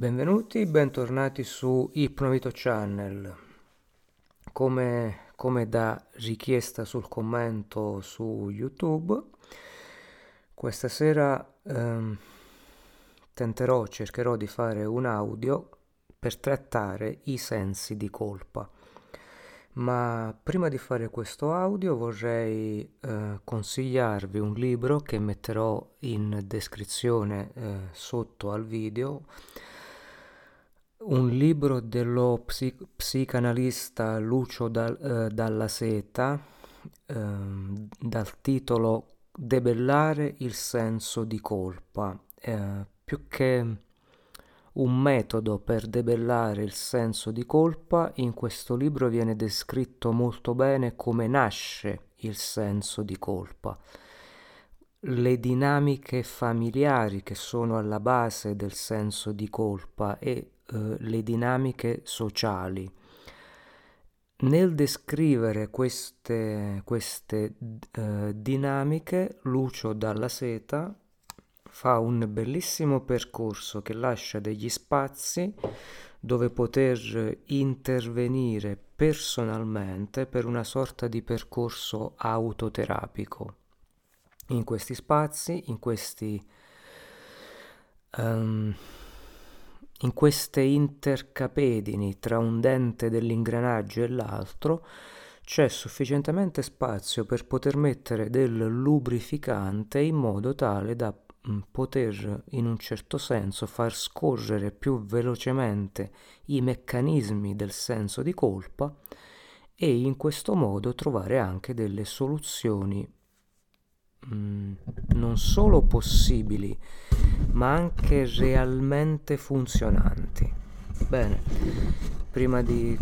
Benvenuti, bentornati su Ipnovito Channel. Come, come, da richiesta sul commento su YouTube, questa sera ehm, tenterò, cercherò di fare un audio per trattare i sensi di colpa. Ma prima di fare questo audio vorrei eh, consigliarvi un libro che metterò in descrizione eh, sotto al video un libro dello psi- psicanalista Lucio Dal, eh, Dalla Seta eh, dal titolo Debellare il senso di colpa. Eh, più che un metodo per debellare il senso di colpa, in questo libro viene descritto molto bene come nasce il senso di colpa le dinamiche familiari che sono alla base del senso di colpa e eh, le dinamiche sociali. Nel descrivere queste, queste eh, dinamiche, Lucio Dalla Seta fa un bellissimo percorso che lascia degli spazi dove poter intervenire personalmente per una sorta di percorso autoterapico. In questi spazi, in questi um, in queste intercapedini tra un dente dell'ingranaggio e l'altro c'è sufficientemente spazio per poter mettere del lubrificante in modo tale da mm, poter in un certo senso far scorrere più velocemente i meccanismi del senso di colpa e in questo modo trovare anche delle soluzioni mm, non solo possibili ma anche realmente funzionanti. Bene, prima di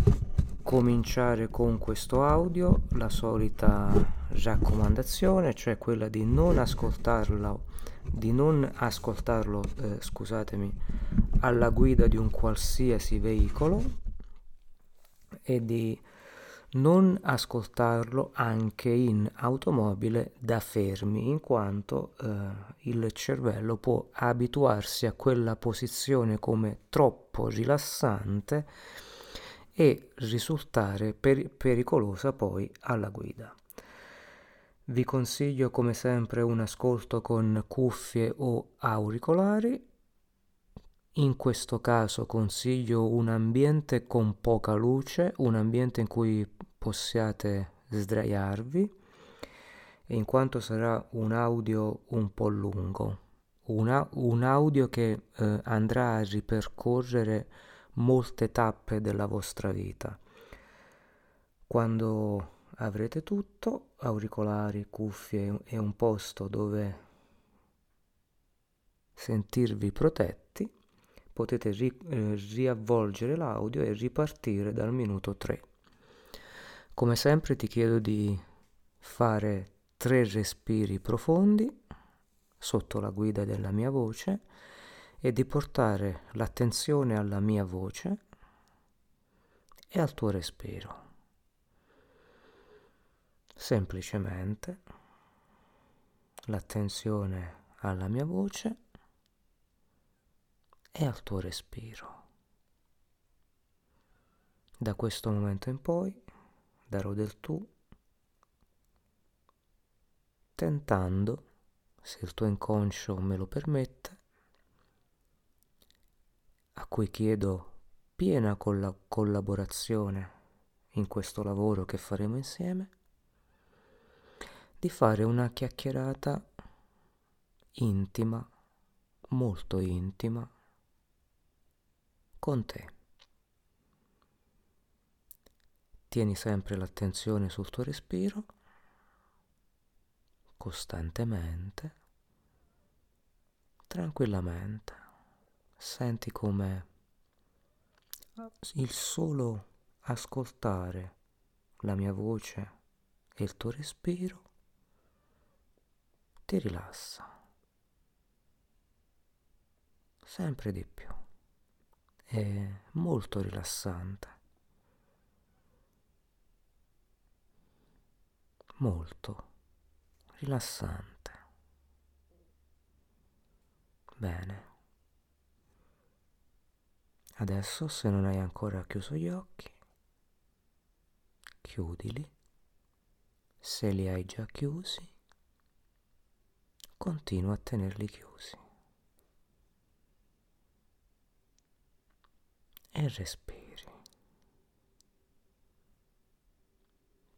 cominciare con questo audio, la solita raccomandazione, cioè quella di non ascoltarlo, di non ascoltarlo, eh, scusatemi, alla guida di un qualsiasi veicolo e di non ascoltarlo anche in automobile da fermi, in quanto eh, il cervello può abituarsi a quella posizione come troppo rilassante e risultare per- pericolosa poi alla guida. Vi consiglio come sempre un ascolto con cuffie o auricolari. In questo caso consiglio un ambiente con poca luce, un ambiente in cui possiate sdraiarvi in quanto sarà un audio un po' lungo, una, un audio che eh, andrà a ripercorrere molte tappe della vostra vita. Quando avrete tutto, auricolari, cuffie e un posto dove sentirvi protetti, potete ri- eh, riavvolgere l'audio e ripartire dal minuto 3. Come sempre ti chiedo di fare tre respiri profondi sotto la guida della mia voce e di portare l'attenzione alla mia voce e al tuo respiro. Semplicemente l'attenzione alla mia voce e al tuo respiro. Da questo momento in poi darò del tu, tentando, se il tuo inconscio me lo permette, a cui chiedo piena colla- collaborazione in questo lavoro che faremo insieme, di fare una chiacchierata intima, molto intima, con te. Tieni sempre l'attenzione sul tuo respiro, costantemente, tranquillamente. Senti come il solo ascoltare la mia voce e il tuo respiro ti rilassa sempre di più. È molto rilassante. molto rilassante. Bene. Adesso se non hai ancora chiuso gli occhi, chiudili. Se li hai già chiusi, continua a tenerli chiusi. E respiri.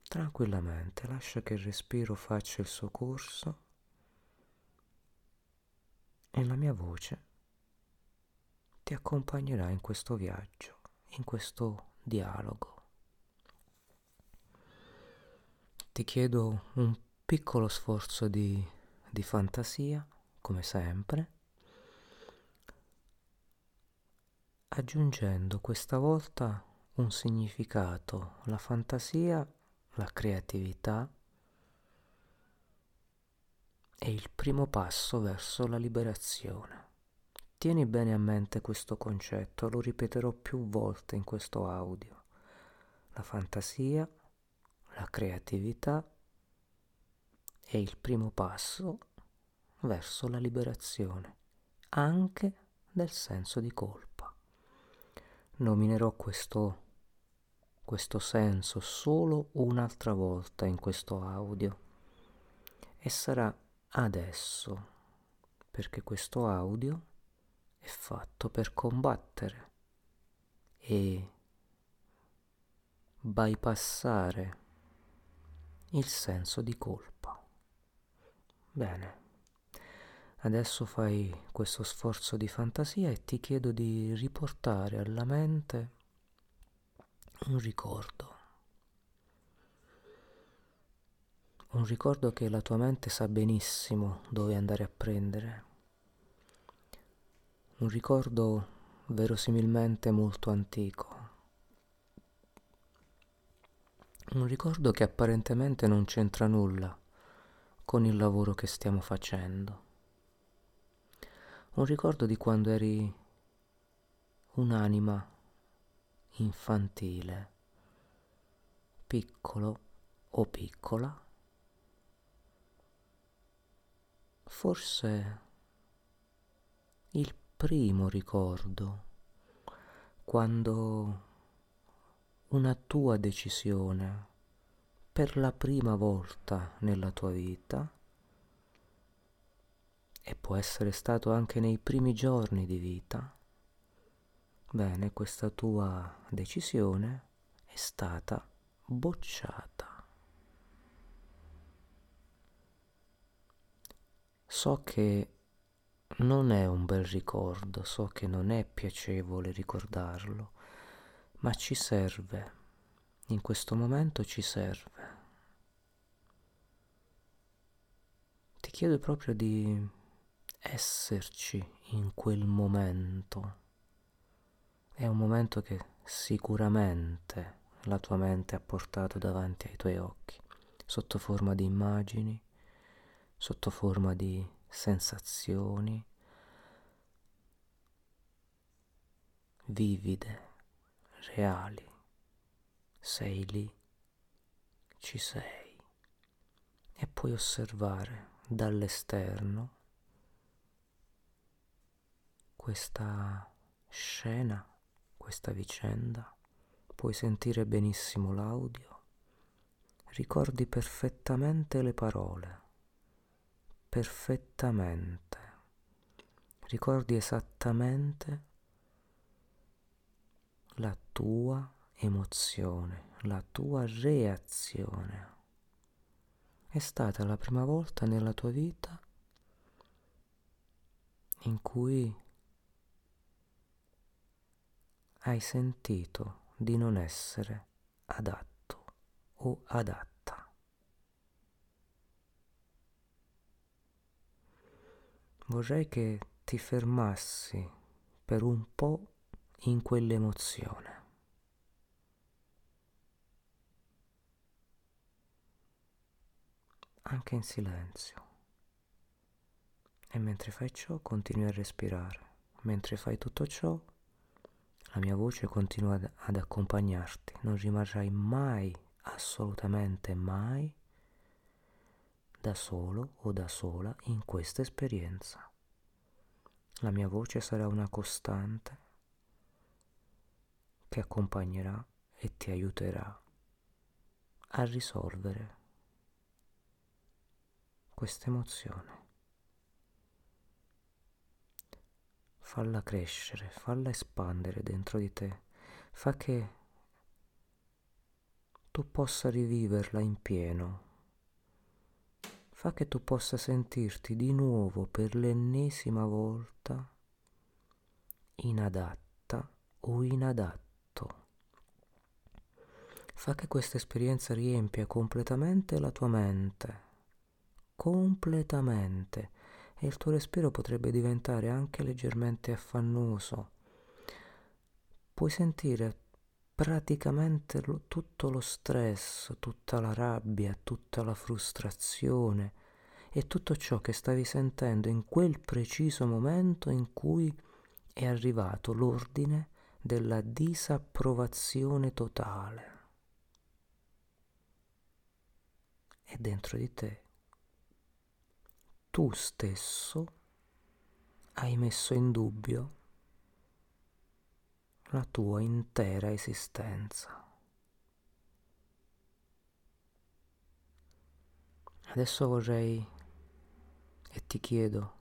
Tranquillamente, lascia che il respiro faccia il suo corso e la mia voce ti accompagnerà in questo viaggio, in questo dialogo. Ti chiedo un piccolo sforzo di, di fantasia, come sempre, aggiungendo questa volta un significato. La fantasia, la creatività è il primo passo verso la liberazione. Tieni bene a mente questo concetto, lo ripeterò più volte in questo audio. La fantasia la creatività è il primo passo verso la liberazione, anche del senso di colpa. Nominerò questo, questo senso solo un'altra volta in questo audio e sarà adesso, perché questo audio è fatto per combattere e bypassare il senso di colpa. Bene, adesso fai questo sforzo di fantasia e ti chiedo di riportare alla mente un ricordo. Un ricordo che la tua mente sa benissimo dove andare a prendere. Un ricordo verosimilmente molto antico Un ricordo che apparentemente non c'entra nulla con il lavoro che stiamo facendo. Un ricordo di quando eri un'anima infantile, piccolo o piccola. Forse il primo ricordo quando una tua decisione per la prima volta nella tua vita e può essere stato anche nei primi giorni di vita, bene, questa tua decisione è stata bocciata. So che non è un bel ricordo, so che non è piacevole ricordarlo, ma ci serve, in questo momento ci serve. Ti chiedo proprio di esserci in quel momento. È un momento che sicuramente la tua mente ha portato davanti ai tuoi occhi, sotto forma di immagini, sotto forma di sensazioni vivide reali. Sei lì, ci sei e puoi osservare dall'esterno questa scena, questa vicenda, puoi sentire benissimo l'audio, ricordi perfettamente le parole, perfettamente, ricordi esattamente la tua emozione, la tua reazione. È stata la prima volta nella tua vita in cui hai sentito di non essere adatto o adatta. Vorrei che ti fermassi per un po' in quell'emozione. Anche in silenzio. E mentre fai ciò continui a respirare. Mentre fai tutto ciò, la mia voce continua ad, accompagnarti. Non rimarrai mai, assolutamente mai, da solo o da sola in questa esperienza. La mia voce sarà una costante che accompagnerà e ti aiuterà a risolvere questa emozione. Falla crescere, falla espandere dentro di te, fa che tu possa riviverla in pieno, fa che tu possa sentirti di nuovo per l'ennesima volta inadatta o inadatto. Fa che questa esperienza riempia completamente la tua mente completamente e il tuo respiro potrebbe diventare anche leggermente affannoso. Puoi sentire praticamente lo, tutto lo stress, tutta la rabbia, tutta la frustrazione e tutto ciò che stavi sentendo in quel preciso momento in cui è arrivato l'ordine della disapprovazione totale. E dentro di te tu stesso hai messo in dubbio la tua intera esistenza. Adesso vorrei e ti chiedo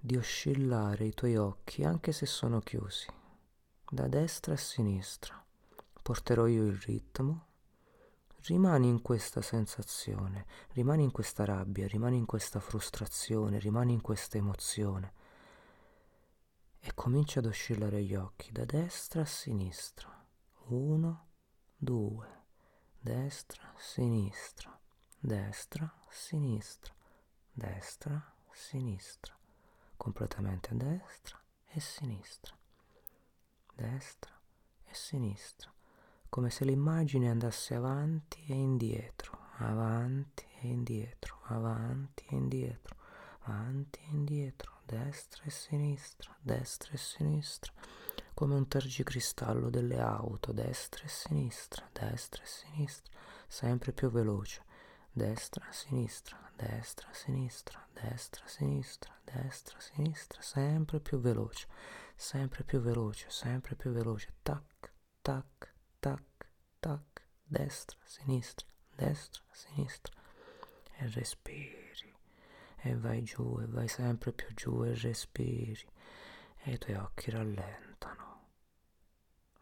di oscillare i tuoi occhi anche se sono chiusi, da destra a sinistra. Porterò io il ritmo rimani in questa sensazione, rimani in questa rabbia, rimani in questa frustrazione, rimani in questa emozione. E comincia ad oscillare gli occhi da destra a sinistra. Uno, due, destra, sinistra, destra, sinistra, destra, sinistra, completamente a destra e sinistra, destra e sinistra come se l'immagine andasse avanti e indietro, avanti e indietro, avanti e indietro, avanti e indietro, destra e sinistra, destra e sinistra, come un tergicristallo delle auto, destra e sinistra, destra e sinistra, sempre più veloce, destra, sinistra, destra, sinistra, destra, sinistra, destra, sinistra, sempre più veloce, sempre più veloce, sempre più veloce, tac, tac, tac, destra, sinistra, destra, sinistra. E respiri. E vai giù e vai sempre più giù e respiri. E i tuoi occhi rallentano.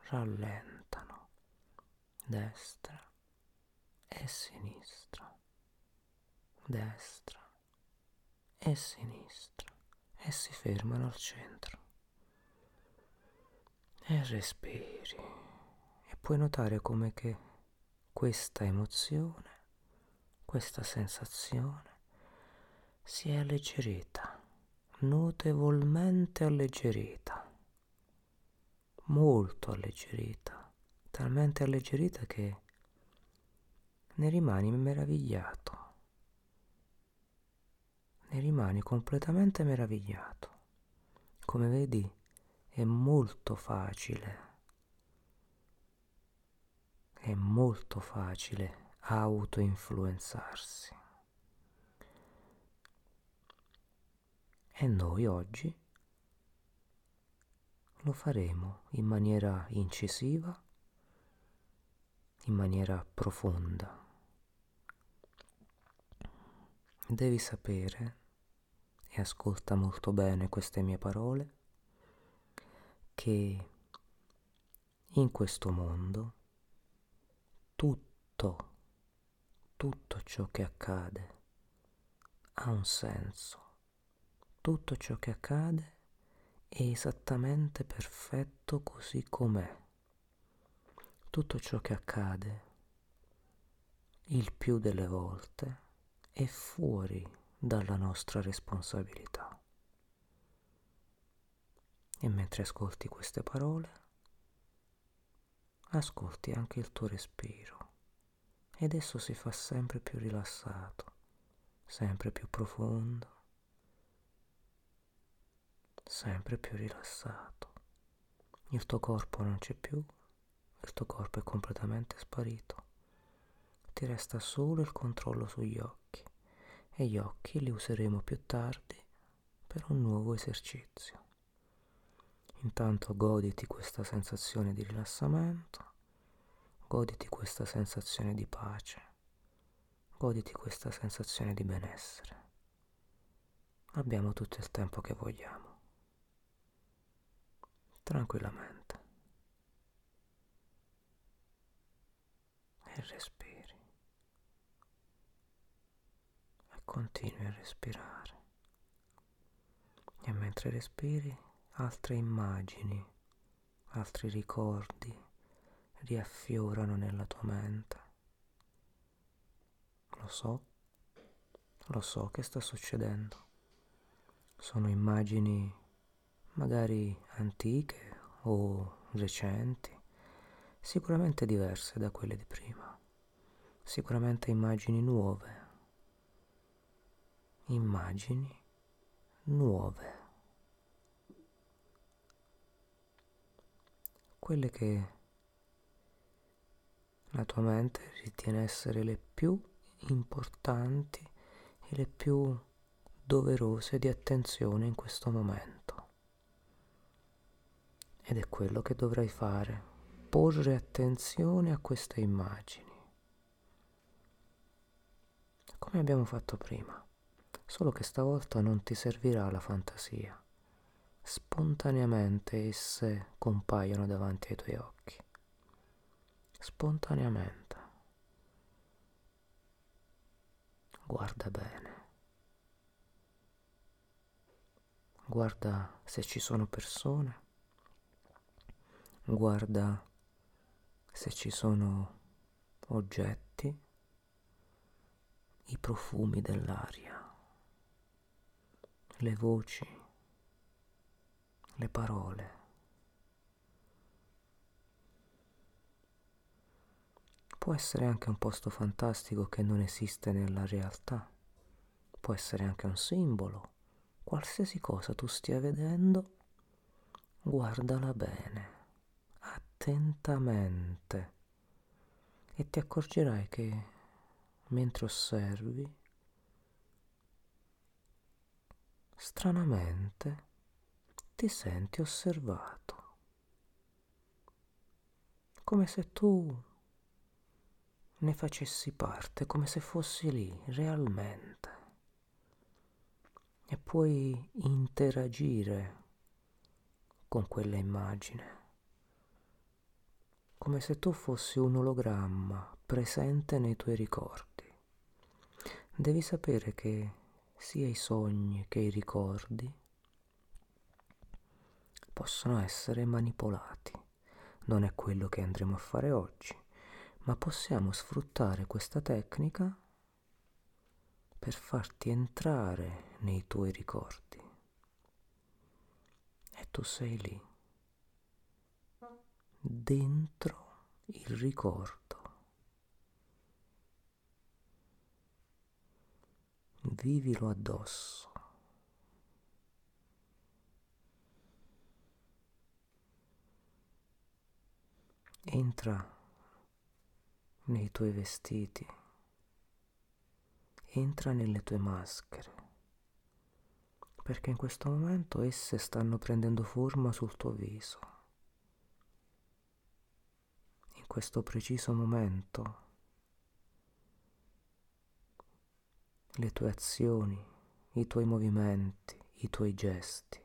Rallentano. Destra e sinistra. Destra e sinistra. E si fermano al centro. E respiri puoi notare come che questa emozione, questa sensazione si è alleggerita, notevolmente alleggerita, molto alleggerita, talmente alleggerita che ne rimani meravigliato, ne rimani completamente meravigliato. Come vedi è molto facile è molto facile auto-influenzarsi. E noi oggi lo faremo in maniera incisiva, in maniera profonda. Devi sapere, e ascolta molto bene queste mie parole, che in questo mondo tutto, tutto ciò che accade ha un senso. Tutto ciò che accade è esattamente perfetto così com'è. Tutto ciò che accade, il più delle volte, è fuori dalla nostra responsabilità. E mentre ascolti queste parole, ascolti anche il tuo respiro ed esso si fa sempre più rilassato, sempre più profondo, sempre più rilassato. Il tuo corpo non c'è più, il tuo corpo è completamente sparito. Ti resta solo il controllo sugli occhi e gli occhi li useremo più tardi per un nuovo esercizio. Intanto goditi questa sensazione di rilassamento, goditi questa sensazione di pace, goditi questa sensazione di benessere. Abbiamo tutto il tempo che vogliamo. Tranquillamente. E respiri. E continui a respirare. E mentre respiri altre immagini, altri ricordi riaffiorano nella tua mente. Lo so, lo so che sta succedendo. Sono immagini magari antiche o recenti, sicuramente diverse da quelle di prima, sicuramente immagini nuove, immagini nuove. Quelle che la tua mente ritiene essere le più importanti e le più doverose di attenzione in questo momento. Ed è quello che dovrai fare, porre attenzione a queste immagini. Come abbiamo fatto prima, solo che stavolta non ti servirà la fantasia spontaneamente esse compaiono davanti ai tuoi occhi. Spontaneamente. Guarda bene. Guarda se ci sono persone. Guarda se ci sono oggetti, i profumi dell'aria, le voci le parole. Può essere anche un posto fantastico che non esiste nella realtà, può essere anche un simbolo, qualsiasi cosa tu stia vedendo, guardala bene, attentamente. E ti accorgerai che mentre osservi, stranamente, ti senti osservato, come se tu ne facessi parte, come se fossi lì realmente. E puoi interagire con quella immagine, come se tu fossi un ologramma presente nei tuoi ricordi. Devi sapere che sia i sogni che i ricordi possono essere manipolati. Non è quello che andremo a fare oggi, ma possiamo sfruttare questa tecnica per farti entrare nei tuoi ricordi. E tu sei lì, dentro il ricordo. Vivilo addosso. Entra nei tuoi vestiti, entra nelle tue maschere, perché in questo momento esse stanno prendendo forma sul tuo viso. In questo preciso momento le tue azioni, i tuoi movimenti, i tuoi gesti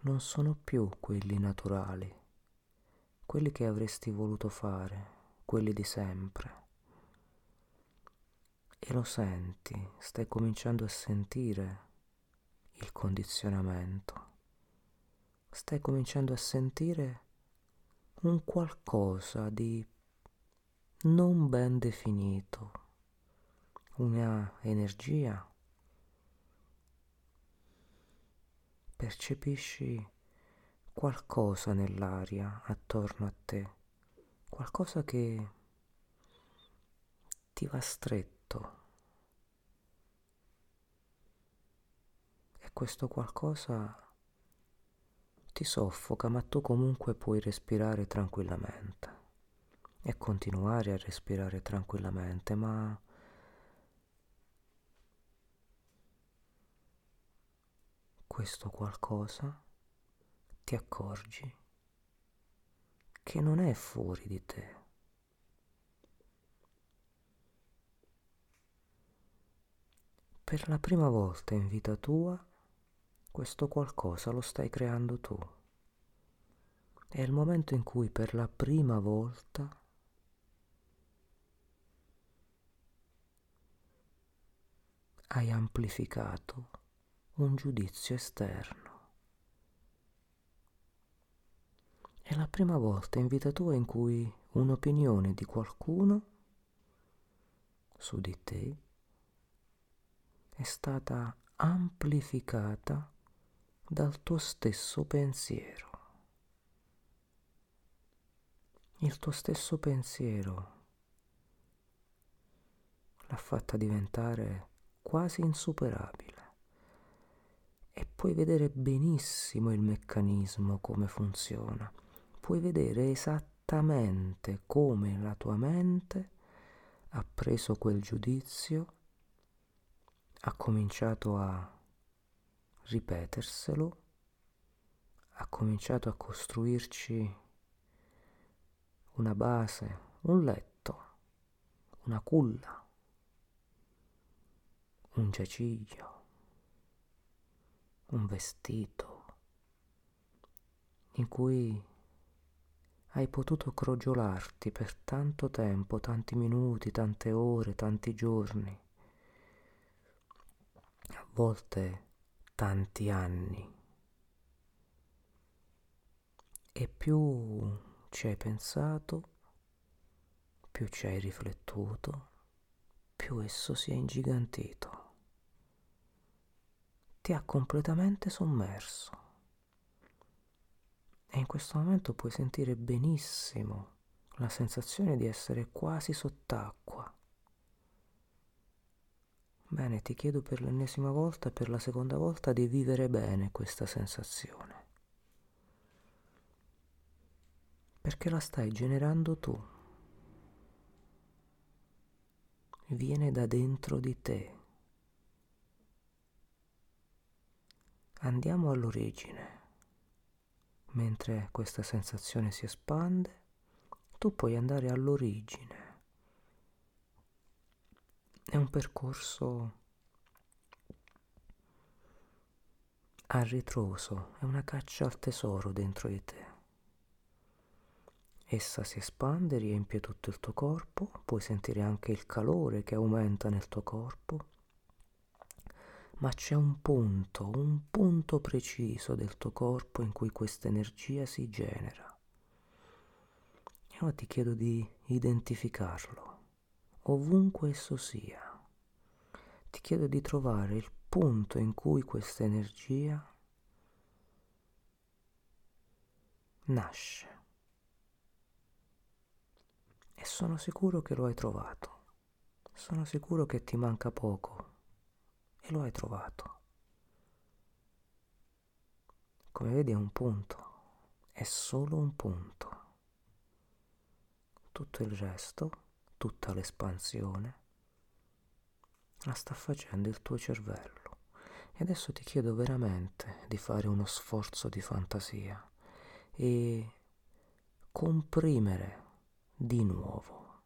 non sono più quelli naturali quelli che avresti voluto fare, quelli di sempre. E lo senti, stai cominciando a sentire il condizionamento, stai cominciando a sentire un qualcosa di non ben definito, una energia. Percepisci qualcosa nell'aria attorno a te, qualcosa che ti va stretto. E questo qualcosa ti soffoca, ma tu comunque puoi respirare tranquillamente e continuare a respirare tranquillamente, ma questo qualcosa ti accorgi che non è fuori di te. Per la prima volta in vita tua questo qualcosa lo stai creando tu. È il momento in cui per la prima volta hai amplificato un giudizio esterno. È la prima volta in vita tua in cui un'opinione di qualcuno su di te è stata amplificata dal tuo stesso pensiero. Il tuo stesso pensiero l'ha fatta diventare quasi insuperabile e puoi vedere benissimo il meccanismo come funziona. Puoi vedere esattamente come la tua mente ha preso quel giudizio ha cominciato a ripeterselo, ha cominciato a costruirci una base, un letto, una culla, un giaciglio, un vestito in cui hai potuto crogiolarti per tanto tempo, tanti minuti, tante ore, tanti giorni volte tanti anni. E più ci hai pensato, più ci hai riflettuto, più esso si è ingigantito. Ti ha completamente sommerso. E in questo momento puoi sentire benissimo la sensazione di essere quasi sott'acqua Bene, ti chiedo per l'ennesima volta e per la seconda volta di vivere bene questa sensazione. Perché la stai generando tu. Viene da dentro di te. Andiamo all'origine. Mentre questa sensazione si espande, tu puoi andare all'origine è un percorso a ritroso, è una caccia al tesoro dentro di te. Essa si espande, riempie tutto il tuo corpo, puoi sentire anche il calore che aumenta nel tuo corpo, ma c'è un punto, un punto preciso del tuo corpo in cui questa energia si genera. E ora ti chiedo di identificarlo ovunque esso sia. Ti chiedo di trovare il punto in cui questa energia nasce. E sono sicuro che lo hai trovato. Sono sicuro che ti manca poco e lo hai trovato. Come vedi è un punto, è solo un punto. Tutto il resto tutta l'espansione la sta facendo il tuo cervello. E adesso ti chiedo veramente di fare uno sforzo di fantasia e comprimere di nuovo,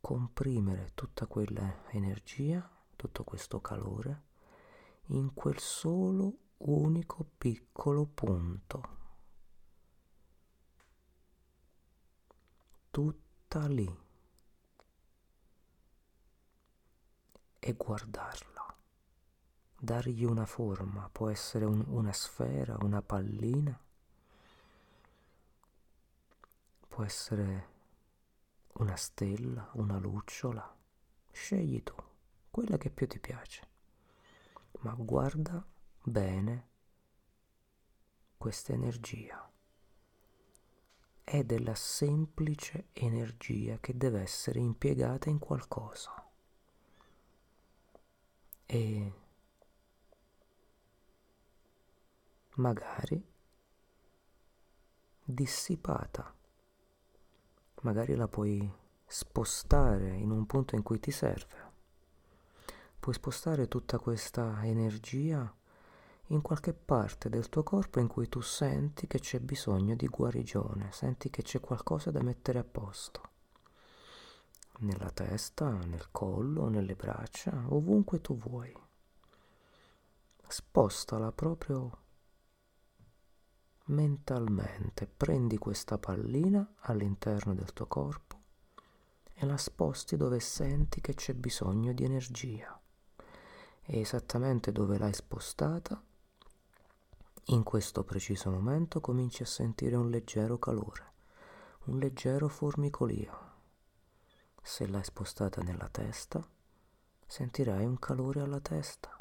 comprimere tutta quella energia, tutto questo calore in quel solo unico piccolo punto. Tutta lì. e guardarla, dargli una forma, può essere un, una sfera, una pallina, può essere una stella, una lucciola, scegli tu, quella che più ti piace, ma guarda bene questa energia. È della semplice energia che deve essere impiegata in qualcosa e magari dissipata. Magari la puoi spostare in un punto in cui ti serve. Puoi spostare tutta questa energia in qualche parte del tuo corpo in cui tu senti che c'è bisogno di guarigione, senti che c'è qualcosa da mettere a posto. Nella testa, nel collo, nelle braccia, ovunque tu vuoi. Spostala proprio mentalmente. Prendi questa pallina all'interno del tuo corpo e la sposti dove senti che c'è bisogno di energia. E esattamente dove l'hai spostata, in questo preciso momento cominci a sentire un leggero calore, un leggero formicolio. Se l'hai spostata nella testa, sentirai un calore alla testa.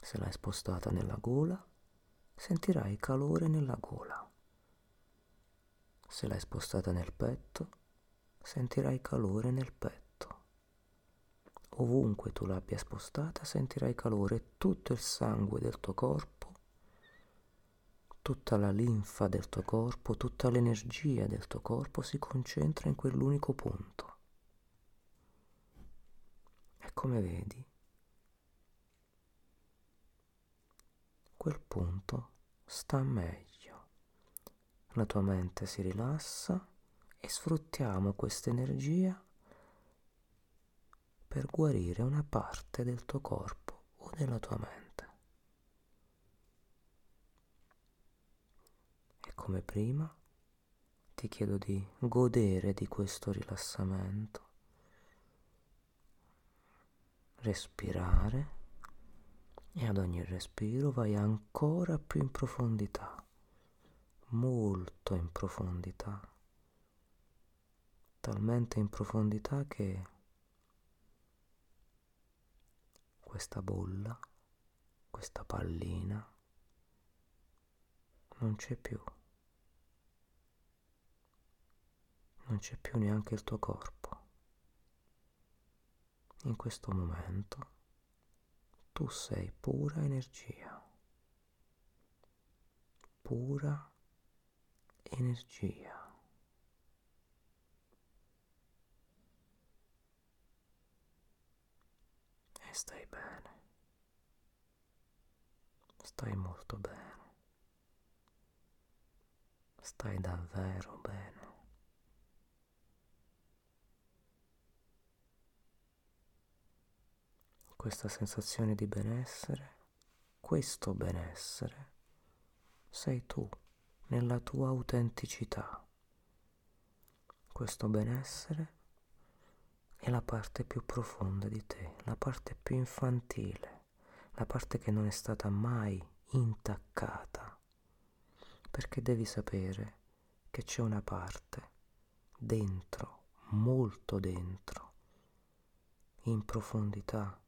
Se l'hai spostata nella gola, sentirai calore nella gola. Se l'hai spostata nel petto, sentirai calore nel petto. Ovunque tu l'abbia spostata, sentirai calore tutto il sangue del tuo corpo tutta la linfa del tuo corpo, tutta l'energia del tuo corpo si concentra in quell'unico punto. E come vedi, quel punto sta meglio. La tua mente si rilassa e sfruttiamo questa energia per guarire una parte del tuo corpo o della tua mente. come prima, ti chiedo di godere di questo rilassamento, respirare e ad ogni respiro vai ancora più in profondità, molto in profondità, talmente in profondità che questa bolla, questa pallina non c'è più. non c'è più neanche il tuo corpo. In questo momento tu sei pura energia, pura energia. E stai bene, stai molto bene, stai davvero bene. questa sensazione di benessere, questo benessere, sei tu nella tua autenticità. Questo benessere è la parte più profonda di te, la parte più infantile, la parte che non è stata mai intaccata, perché devi sapere che c'è una parte dentro, molto dentro, in profondità,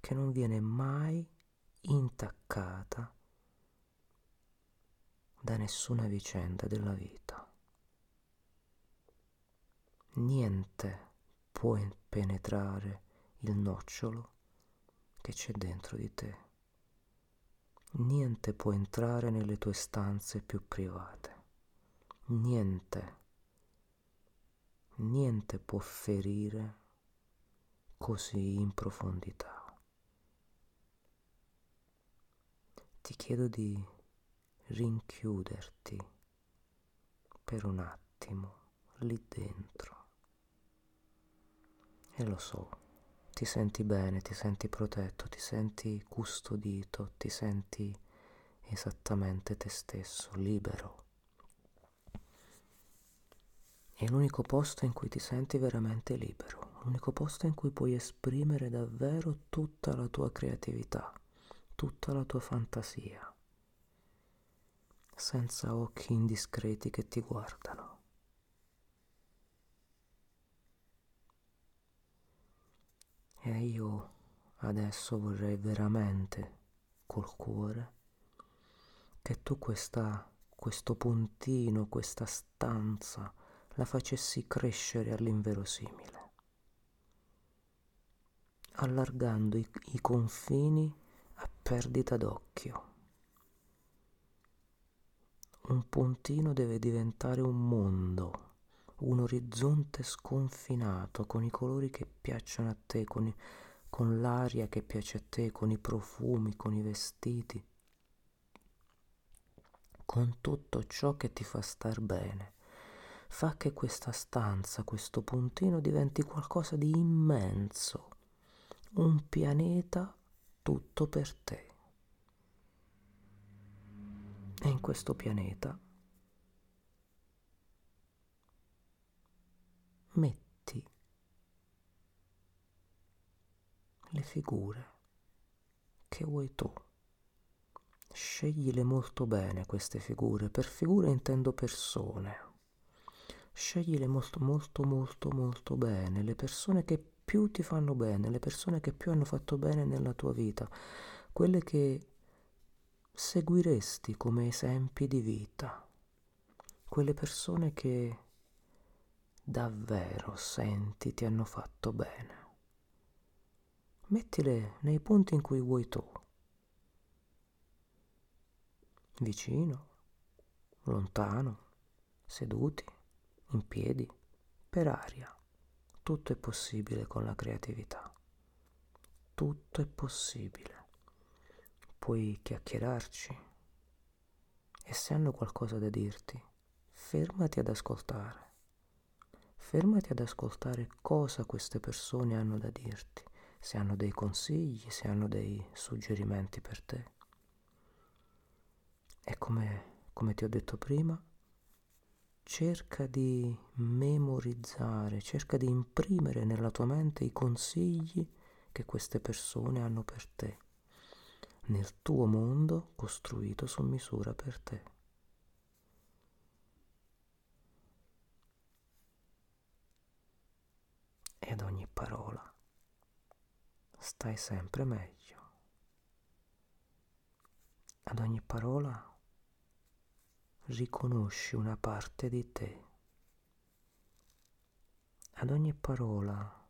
che non viene mai intaccata da nessuna vicenda della vita. Niente può penetrare il nocciolo che c'è dentro di te. Niente può entrare nelle tue stanze più private. Niente, niente può ferire così in profondità. ti chiedo di rinchiuderti per un attimo lì dentro. E lo so, ti senti bene, ti senti protetto, ti senti custodito, ti senti esattamente te stesso, libero. È l'unico posto in cui ti senti veramente libero, l'unico posto in cui puoi esprimere davvero tutta la tua creatività tutta la tua fantasia, senza occhi indiscreti che ti guardano. E io adesso vorrei veramente, col cuore, che tu questa, questo puntino, questa stanza, la facessi crescere all'inverosimile, allargando i, i confini a perdita d'occhio. Un puntino deve diventare un mondo, un orizzonte sconfinato con i colori che piacciono a te, con, con l'aria che piace a te, con i profumi, con i vestiti, con tutto ciò che ti fa star bene. Fa che questa stanza, questo puntino diventi qualcosa di immenso, un pianeta tutto per te. E in questo pianeta metti le figure che vuoi tu. Sceglile molto bene queste figure, per figure intendo persone. Sceglile molto molto molto molto bene le persone che più ti fanno bene, le persone che più hanno fatto bene nella tua vita, quelle che seguiresti come esempi di vita, quelle persone che davvero senti ti hanno fatto bene. Mettile nei punti in cui vuoi tu. Vicino, lontano, seduti, in piedi, per aria. Tutto è possibile con la creatività. Tutto è possibile. Puoi chiacchierarci e se hanno qualcosa da dirti, fermati ad ascoltare fermati ad ascoltare cosa queste persone hanno da dirti, se hanno dei consigli, se hanno dei suggerimenti per te. E come, come ti ho detto prima, cerca di memorizzare, cerca di imprimere nella tua mente i consigli che queste persone hanno per te, nel tuo mondo costruito su misura per te. Ad ogni parola stai sempre meglio. Ad ogni parola riconosci una parte di te. Ad ogni parola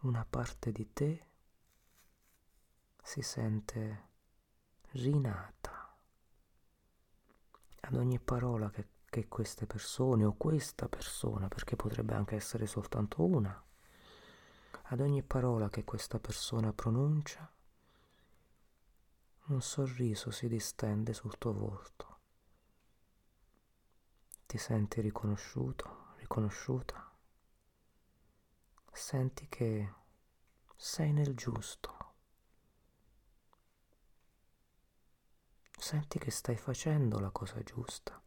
una parte di te si sente rinata. Ad ogni parola che, che queste persone o questa persona, perché potrebbe anche essere soltanto una, ad ogni parola che questa persona pronuncia, un sorriso si distende sul tuo volto. Ti senti riconosciuto, riconosciuta. Senti che sei nel giusto. Senti che stai facendo la cosa giusta.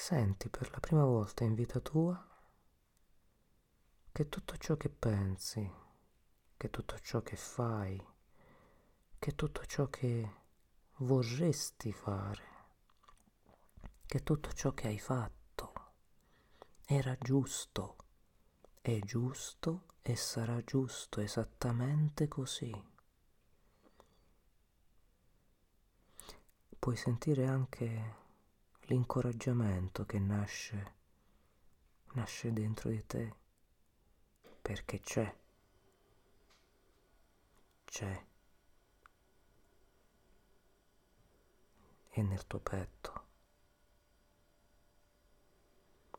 Senti per la prima volta in vita tua che tutto ciò che pensi, che tutto ciò che fai, che tutto ciò che vorresti fare, che tutto ciò che hai fatto era giusto, è giusto e sarà giusto esattamente così. Puoi sentire anche l'incoraggiamento che nasce, nasce dentro di te, perché c'è, c'è, è nel tuo petto,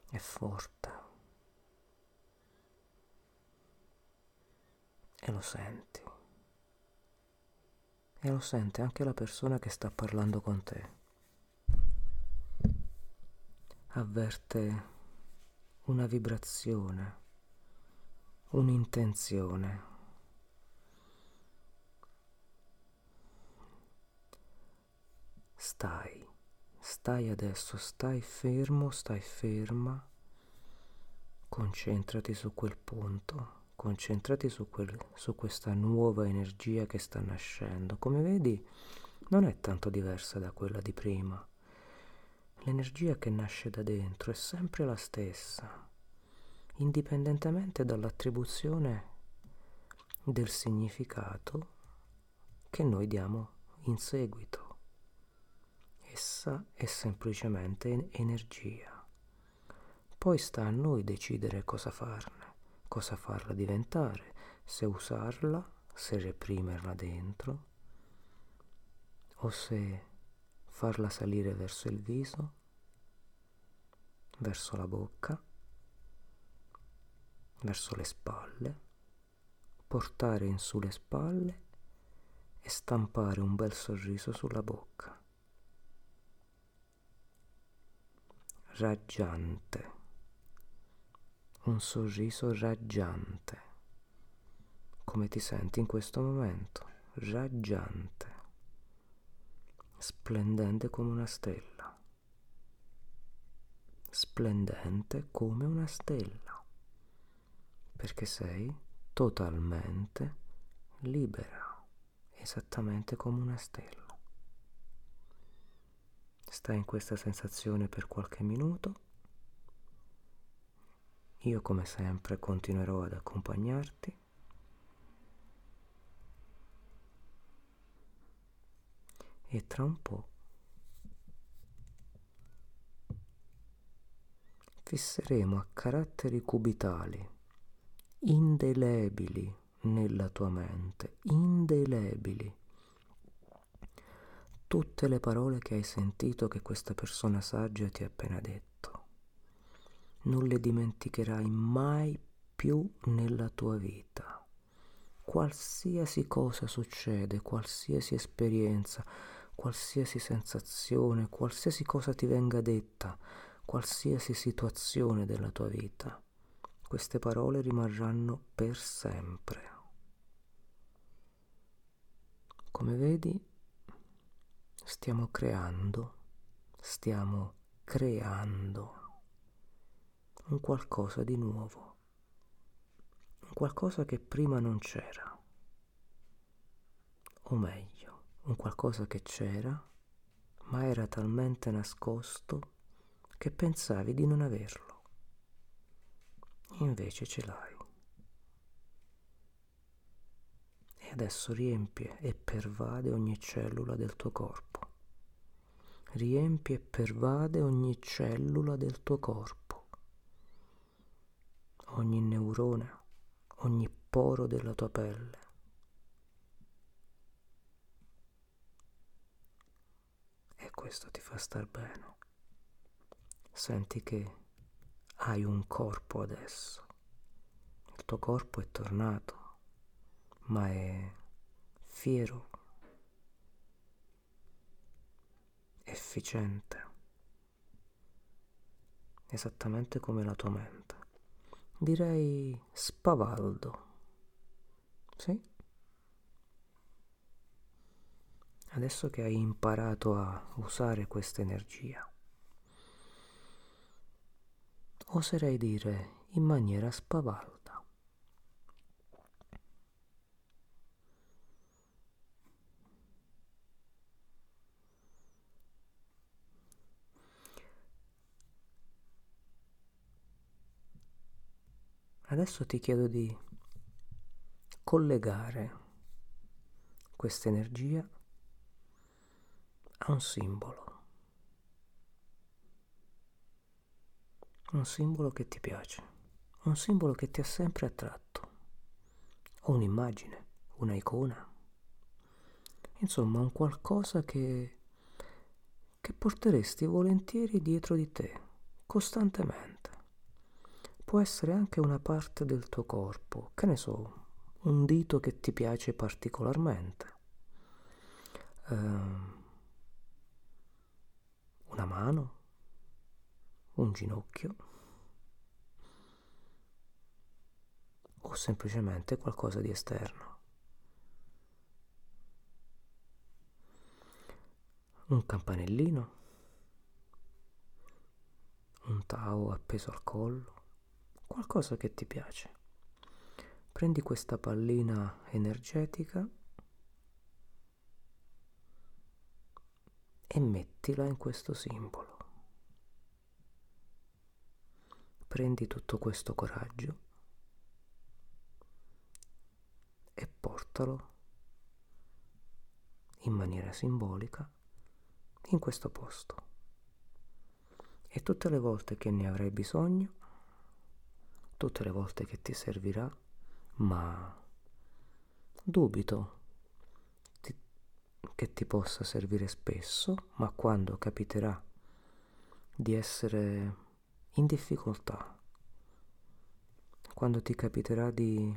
è forte. E lo senti. E lo sente anche la persona che sta parlando con te avverte una vibrazione, un'intenzione. Stai, stai adesso, stai fermo, stai ferma, concentrati su quel punto, concentrati su, quel, su questa nuova energia che sta nascendo. Come vedi, non è tanto diversa da quella di prima l'energia che nasce da dentro è sempre la stessa, indipendentemente dall'attribuzione del significato che noi diamo in seguito. Essa è semplicemente energia. Poi sta a noi decidere cosa farne, cosa farla diventare, se usarla, se reprimerla dentro o se farla salire verso il viso, verso la bocca verso le spalle, portare in su le spalle e stampare un bel sorriso sulla bocca. Raggiante, un sorriso raggiante. Come ti senti in questo momento? Raggiante, splendente come una stella, splendente come una stella, perché sei totalmente libera esattamente come una stella. Stai in questa sensazione per qualche minuto. Io come sempre continuerò ad accompagnarti. E tra un po' fisseremo a caratteri cubitali, indelebili, nella tua mente, indelebili. Tutte le parole che hai sentito che questa persona saggia ti ha appena detto. Non le dimenticherai mai più nella tua vita. Qualsiasi cosa succede, qualsiasi esperienza, qualsiasi sensazione, qualsiasi cosa ti venga detta, qualsiasi situazione della tua vita, queste parole rimarranno per sempre. Come vedi, stiamo creando, stiamo creando un qualcosa di nuovo, un qualcosa che prima non c'era, o meglio, un qualcosa che c'era, ma era talmente nascosto che pensavi di non averlo. Invece ce l'hai. adesso riempie e pervade ogni cellula del tuo corpo. Riempie e pervade ogni cellula del tuo corpo, ogni neurone, ogni poro della tua pelle. E questo ti fa star bene. Senti che hai un corpo adesso. Il tuo corpo è tornato ma è fiero, efficiente, esattamente come la tua mente. Direi spavaldo. Sì? Adesso che hai imparato a usare questa energia, oserei dire in maniera spavalda. Adesso ti chiedo di collegare questa energia a un simbolo. Un simbolo che ti piace, un simbolo che ti ha sempre attratto, o un'immagine, una icona, insomma un qualcosa che, che porteresti volentieri dietro di te, costantemente. Può essere anche una parte del tuo corpo, che ne so, un dito che ti piace particolarmente, uh, mano, un ginocchio o semplicemente qualcosa di esterno. Un campanellino, un tao appeso al collo, qualcosa che ti piace. Prendi questa pallina energetica e mettila in questo simbolo. Prendi tutto questo coraggio e portalo in maniera simbolica in questo posto. E tutte le volte che ne avrai bisogno, tutte le volte che ti servirà, ma dubito che ti possa servire spesso, ma quando capiterà di essere in difficoltà, quando ti capiterà di,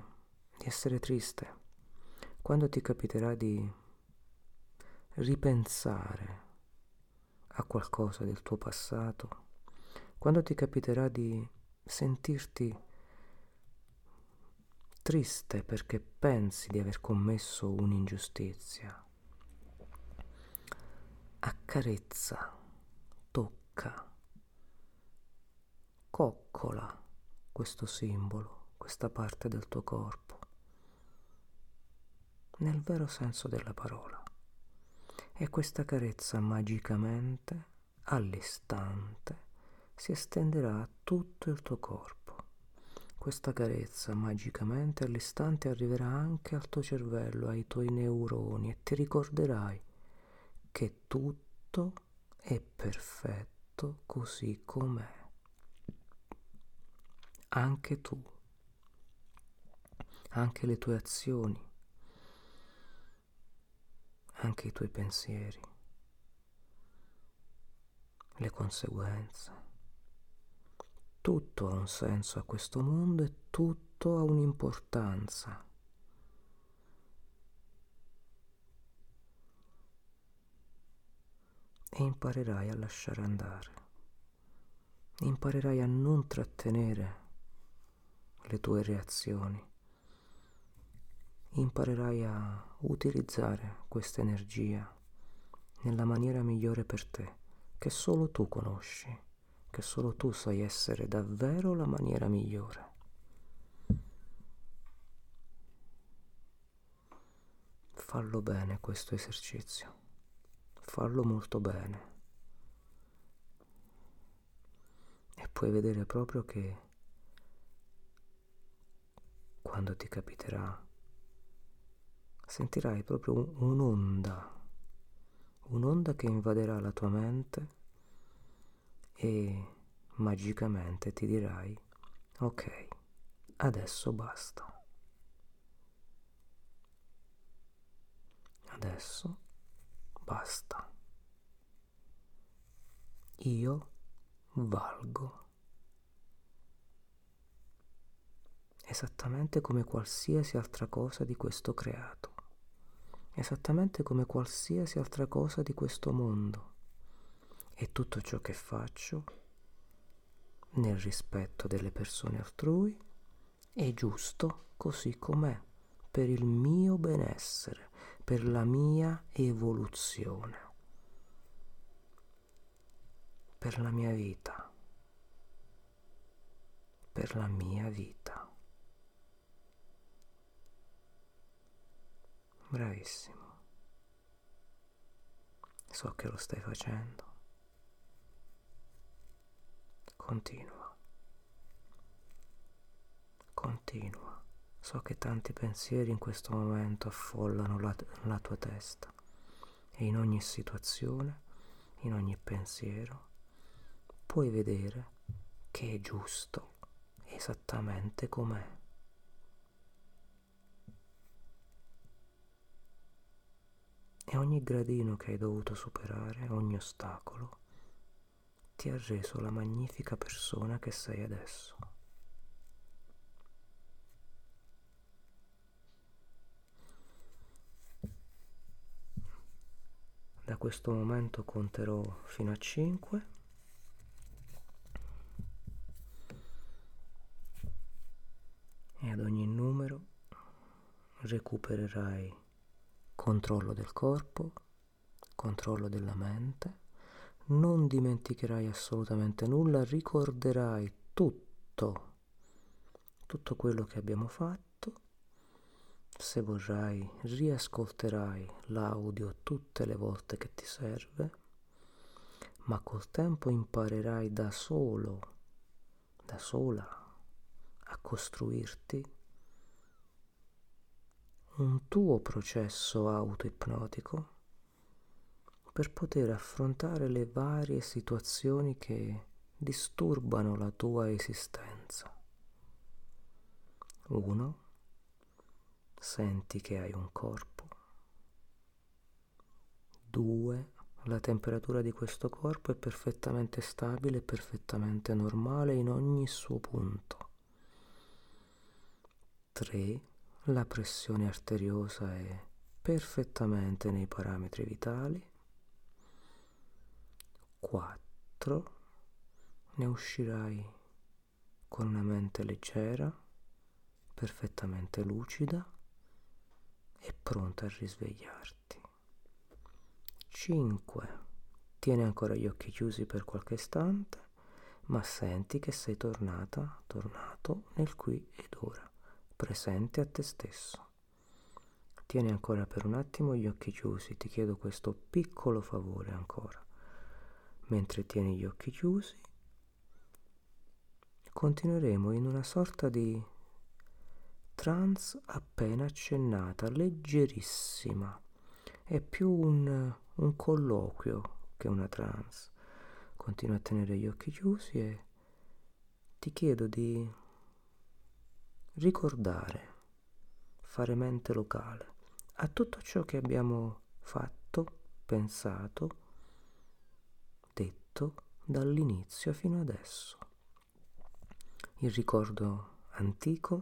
di essere triste, quando ti capiterà di ripensare a qualcosa del tuo passato, quando ti capiterà di sentirti triste perché pensi di aver commesso un'ingiustizia, accarezza, tocca, coccola questo simbolo, questa parte del tuo corpo, nel vero senso della parola. E questa carezza magicamente, all'istante, si estenderà a tutto il tuo corpo. Questa carezza magicamente all'istante arriverà anche al tuo cervello, ai tuoi neuroni e ti ricorderai che tutto è perfetto così com'è. Anche tu, anche le tue azioni, anche i tuoi pensieri, le conseguenze. Tutto ha un senso a questo mondo e tutto ha un'importanza. E imparerai a lasciare andare. Imparerai a non trattenere le tue reazioni. Imparerai a utilizzare questa energia nella maniera migliore per te, che solo tu conosci che solo tu sai essere davvero la maniera migliore. Fallo bene questo esercizio, fallo molto bene e puoi vedere proprio che quando ti capiterà sentirai proprio un'onda, un'onda che invaderà la tua mente e magicamente ti dirai ok, adesso basta. Adesso basta. Io valgo. Esattamente come qualsiasi altra cosa di questo creato. Esattamente come qualsiasi altra cosa di questo mondo e tutto ciò che faccio nel rispetto delle persone altrui è giusto così com'è per il mio benessere, per la mia evoluzione, per la mia vita, per la mia vita. Bravissimo. So che lo stai facendo. Continua. Continua. So che tanti pensieri in questo momento affollano la, la tua testa e in ogni situazione, in ogni pensiero, puoi vedere che è giusto esattamente com'è. E ogni gradino che hai dovuto superare, ogni ostacolo, ti ha reso la magnifica persona che sei adesso. Da questo momento conterò fino a 5 e ad ogni numero recupererai controllo del corpo, controllo della mente non dimenticherai assolutamente nulla, ricorderai tutto, tutto quello che abbiamo fatto. Se vorrai, riascolterai l'audio tutte le volte che ti serve, ma col tempo imparerai da solo, da sola, a costruirti un tuo processo autoipnotico per poter affrontare le varie situazioni che disturbano la tua esistenza. Uno, senti che hai un corpo. Due, la temperatura di questo corpo è perfettamente stabile perfettamente normale in ogni suo punto. 3. La pressione arteriosa è perfettamente nei parametri vitali. 4. Ne uscirai con una mente leggera, perfettamente lucida e pronta a risvegliarti. 5. Tieni ancora gli occhi chiusi per qualche istante, ma senti che sei tornata, tornato nel qui ed ora, presente a te stesso. Tieni ancora per un attimo gli occhi chiusi, ti chiedo questo piccolo favore ancora. Mentre tieni gli occhi chiusi, continueremo in una sorta di trance appena accennata, leggerissima. È più un, un colloquio che una trance. Continua a tenere gli occhi chiusi e ti chiedo di ricordare, fare mente locale a tutto ciò che abbiamo fatto, pensato, detto dall'inizio fino adesso. Il ricordo antico,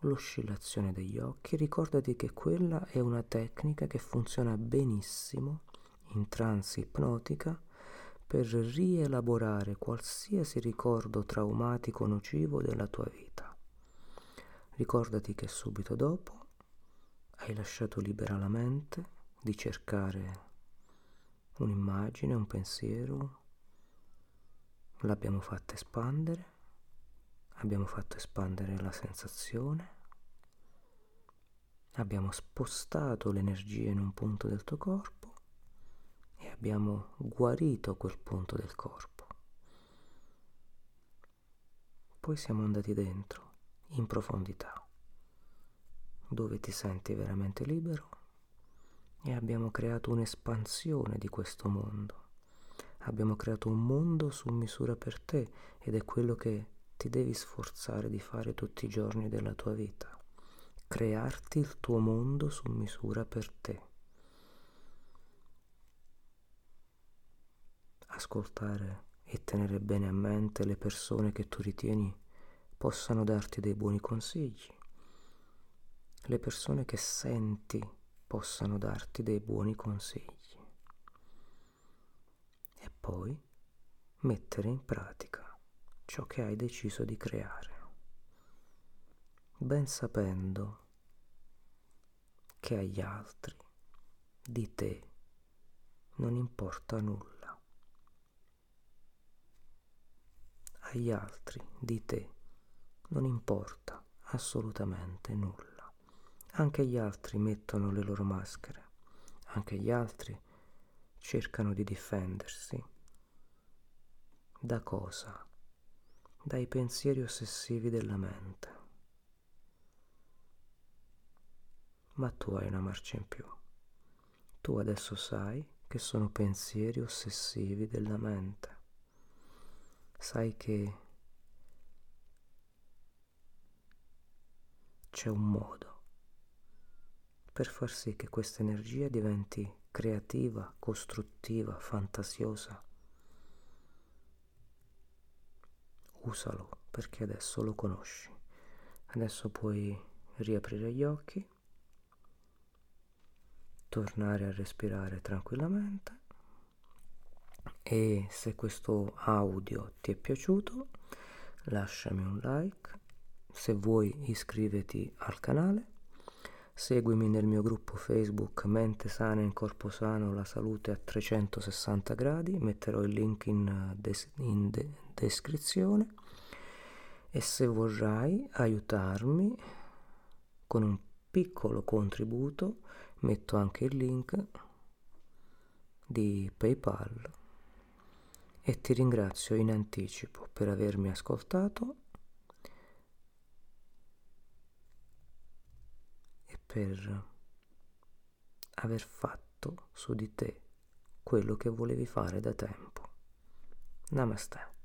l'oscillazione degli occhi, ricordati che quella è una tecnica che funziona benissimo in trance ipnotica per rielaborare qualsiasi ricordo traumatico nocivo della tua vita. Ricordati che subito dopo hai lasciato libera la mente di cercare un'immagine, un pensiero, l'abbiamo fatta espandere, abbiamo fatto espandere la sensazione, abbiamo spostato l'energia in un punto del tuo corpo e abbiamo guarito quel punto del corpo. Poi siamo andati dentro, in profondità dove ti senti veramente libero e abbiamo creato un'espansione di questo mondo. Abbiamo creato un mondo su misura per te ed è quello che ti devi sforzare di fare tutti i giorni della tua vita. Crearti il tuo mondo su misura per te. Ascoltare e tenere bene a mente le persone che tu ritieni possano darti dei buoni consigli le persone che senti possano darti dei buoni consigli e poi mettere in pratica ciò che hai deciso di creare, ben sapendo che agli altri di te non importa nulla. Agli altri di te non importa assolutamente nulla. Anche gli altri mettono le loro maschere, anche gli altri cercano di difendersi. Da cosa? Dai pensieri ossessivi della mente. Ma tu hai una marcia in più. Tu adesso sai che sono pensieri ossessivi della mente. Sai che c'è un modo per far sì che questa energia diventi creativa, costruttiva, fantasiosa. Usalo perché adesso lo conosci. Adesso puoi riaprire gli occhi, tornare a respirare tranquillamente e se questo audio ti è piaciuto lasciami un like, se vuoi iscriviti al canale Seguimi nel mio gruppo Facebook Mente sana in corpo sano, la salute a 360 gradi, metterò il link in, des- in de- descrizione. E se vorrai aiutarmi con un piccolo contributo metto anche il link di PayPal. E ti ringrazio in anticipo per avermi ascoltato per aver fatto su di te quello che volevi fare da tempo. Namaste.